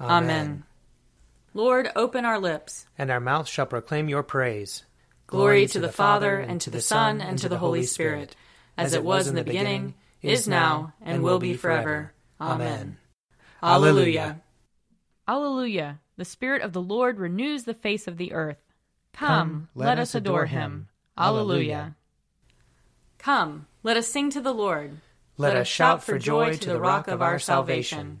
Amen. Lord, open our lips, and our mouth shall proclaim your praise. Glory to the Father, and to the Son, and to the Holy Spirit, as it was in the beginning, is now, and will be forever. Amen. Alleluia. Alleluia. The Spirit of the Lord renews the face of the earth. Come, let us adore him. Alleluia. Come, let us sing to the Lord. Let us shout for joy to the rock of our salvation.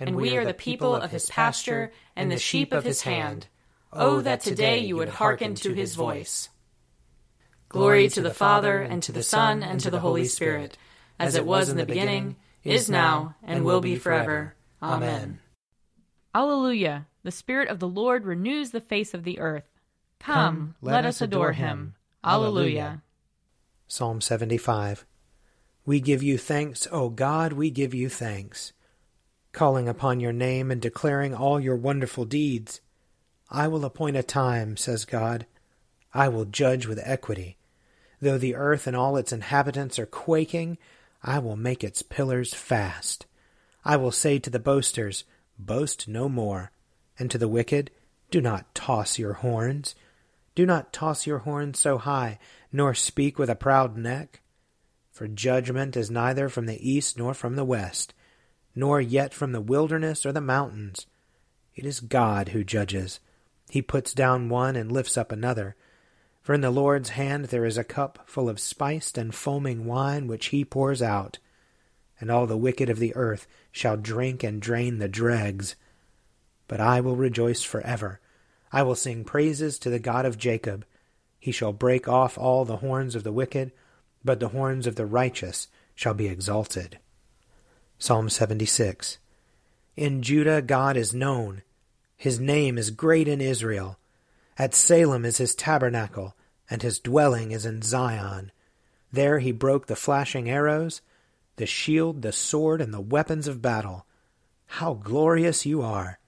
and we are the people of his pasture and the sheep of his hand. Oh, oh, that today you would hearken to his voice. Glory to the Father, and to the Son, and to the Holy Spirit, as it was in the beginning, is now, and will be forever. Amen. Alleluia. The Spirit of the Lord renews the face of the earth. Come, let us adore him. Alleluia. Psalm 75. We give you thanks, O God, we give you thanks. Calling upon your name and declaring all your wonderful deeds. I will appoint a time, says God. I will judge with equity. Though the earth and all its inhabitants are quaking, I will make its pillars fast. I will say to the boasters, Boast no more. And to the wicked, Do not toss your horns. Do not toss your horns so high, nor speak with a proud neck. For judgment is neither from the east nor from the west, nor yet from the wilderness or the mountains. It is God who judges. He puts down one and lifts up another. For in the Lord's hand there is a cup full of spiced and foaming wine which he pours out. And all the wicked of the earth shall drink and drain the dregs. But I will rejoice forever. I will sing praises to the God of Jacob. He shall break off all the horns of the wicked, but the horns of the righteous shall be exalted. Psalm 76 In Judah God is known. His name is great in Israel. At Salem is his tabernacle, and his dwelling is in Zion. There he broke the flashing arrows, the shield, the sword, and the weapons of battle. How glorious you are!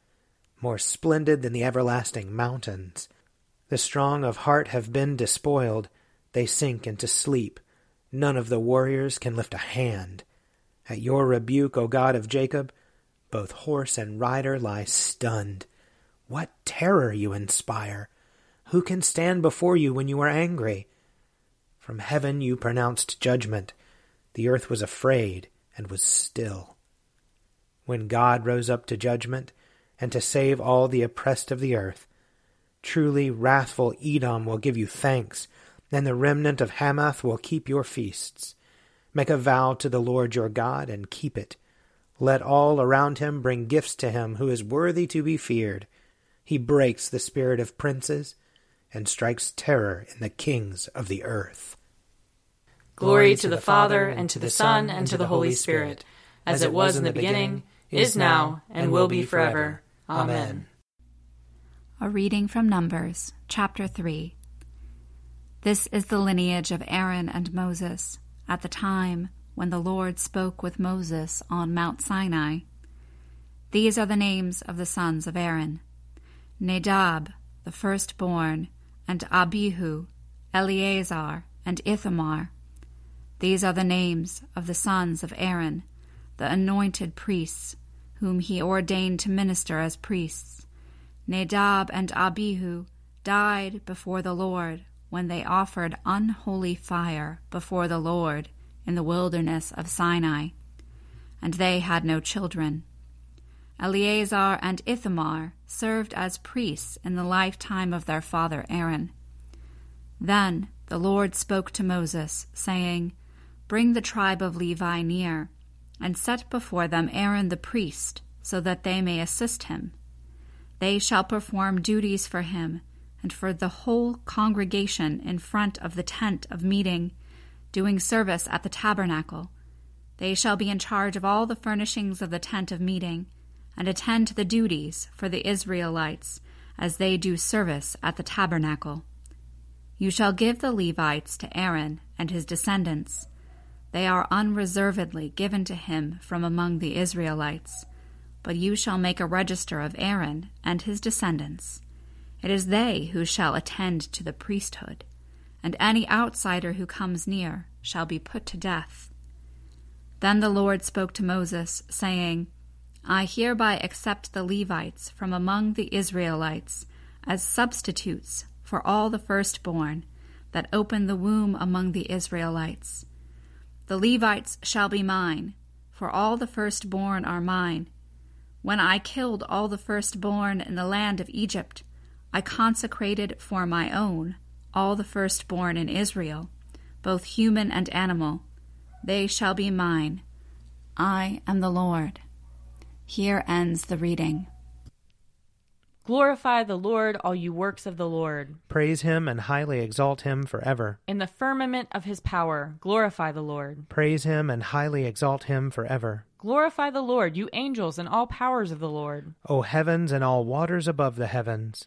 More splendid than the everlasting mountains. The strong of heart have been despoiled. They sink into sleep. None of the warriors can lift a hand. At your rebuke, O God of Jacob, both horse and rider lie stunned. What terror you inspire! Who can stand before you when you are angry? From heaven you pronounced judgment. The earth was afraid and was still. When God rose up to judgment and to save all the oppressed of the earth, truly wrathful Edom will give you thanks, and the remnant of Hamath will keep your feasts. Make a vow to the Lord your God and keep it. Let all around him bring gifts to him who is worthy to be feared. He breaks the spirit of princes and strikes terror in the kings of the earth. Glory to the Father, and to the Son, and to the Holy Spirit, as it was in the beginning, is now, and will be forever. Amen. A reading from Numbers, chapter 3. This is the lineage of Aaron and Moses at the time when the Lord spoke with Moses on Mount Sinai. These are the names of the sons of Aaron Nadab, the firstborn, and Abihu, Eleazar, and Ithamar. These are the names of the sons of Aaron, the anointed priests, whom he ordained to minister as priests. Nadab and Abihu died before the Lord when they offered unholy fire before the Lord in the wilderness of Sinai, and they had no children. Eleazar and Ithamar served as priests in the lifetime of their father Aaron. Then the Lord spoke to Moses, saying, Bring the tribe of Levi near, and set before them Aaron the priest, so that they may assist him. They shall perform duties for him and for the whole congregation in front of the tent of meeting, doing service at the tabernacle. They shall be in charge of all the furnishings of the tent of meeting and attend to the duties for the Israelites as they do service at the tabernacle. You shall give the Levites to Aaron and his descendants. They are unreservedly given to him from among the Israelites. But you shall make a register of Aaron and his descendants. It is they who shall attend to the priesthood, and any outsider who comes near shall be put to death. Then the Lord spoke to Moses, saying, I hereby accept the Levites from among the Israelites as substitutes for all the firstborn that open the womb among the Israelites. The Levites shall be mine, for all the firstborn are mine. When I killed all the firstborn in the land of Egypt, I consecrated for my own all the firstborn in Israel, both human and animal. They shall be mine. I am the Lord. Here ends the reading. Glorify the Lord, all you works of the Lord. Praise him and highly exalt him forever. In the firmament of his power, glorify the Lord. Praise him and highly exalt him forever. Glorify the Lord, you angels and all powers of the Lord. O heavens and all waters above the heavens.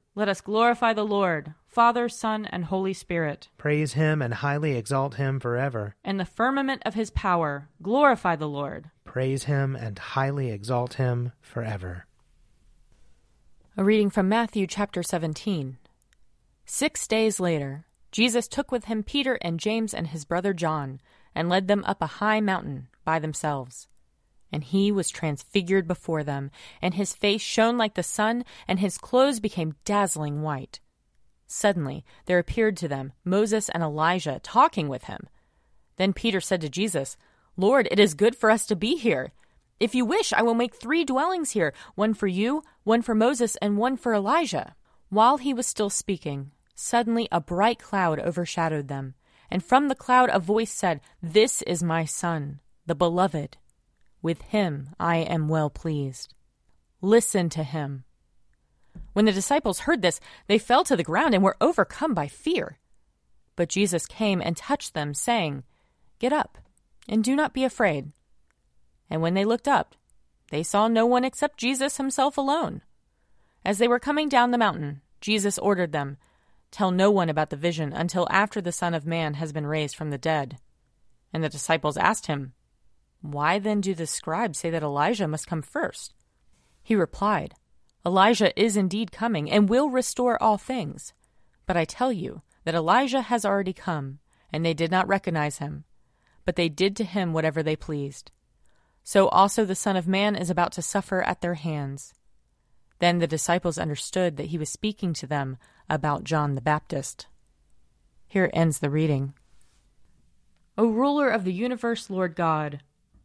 Let us glorify the Lord, Father, Son, and Holy Spirit. Praise him and highly exalt him forever. In the firmament of his power, glorify the Lord. Praise him and highly exalt him forever. A reading from Matthew chapter 17. Six days later, Jesus took with him Peter and James and his brother John, and led them up a high mountain by themselves. And he was transfigured before them, and his face shone like the sun, and his clothes became dazzling white. Suddenly there appeared to them Moses and Elijah talking with him. Then Peter said to Jesus, Lord, it is good for us to be here. If you wish, I will make three dwellings here one for you, one for Moses, and one for Elijah. While he was still speaking, suddenly a bright cloud overshadowed them, and from the cloud a voice said, This is my Son, the Beloved. With him I am well pleased. Listen to him. When the disciples heard this, they fell to the ground and were overcome by fear. But Jesus came and touched them, saying, Get up, and do not be afraid. And when they looked up, they saw no one except Jesus himself alone. As they were coming down the mountain, Jesus ordered them, Tell no one about the vision until after the Son of Man has been raised from the dead. And the disciples asked him, Why then do the scribes say that Elijah must come first? He replied, Elijah is indeed coming and will restore all things. But I tell you that Elijah has already come, and they did not recognize him, but they did to him whatever they pleased. So also the Son of Man is about to suffer at their hands. Then the disciples understood that he was speaking to them about John the Baptist. Here ends the reading. O ruler of the universe, Lord God,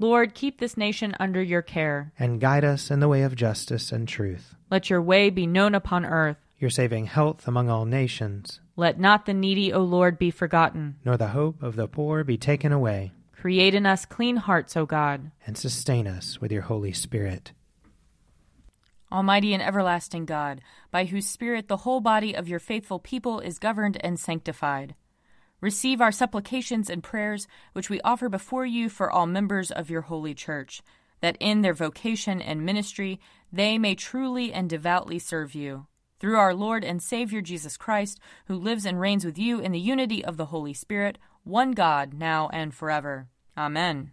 Lord, keep this nation under your care. And guide us in the way of justice and truth. Let your way be known upon earth. Your saving health among all nations. Let not the needy, O Lord, be forgotten. Nor the hope of the poor be taken away. Create in us clean hearts, O God. And sustain us with your Holy Spirit. Almighty and everlasting God, by whose Spirit the whole body of your faithful people is governed and sanctified. Receive our supplications and prayers, which we offer before you for all members of your holy church, that in their vocation and ministry they may truly and devoutly serve you. Through our Lord and Savior Jesus Christ, who lives and reigns with you in the unity of the Holy Spirit, one God, now and forever. Amen.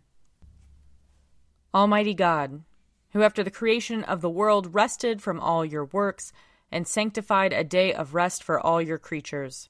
Almighty God, who after the creation of the world rested from all your works, and sanctified a day of rest for all your creatures.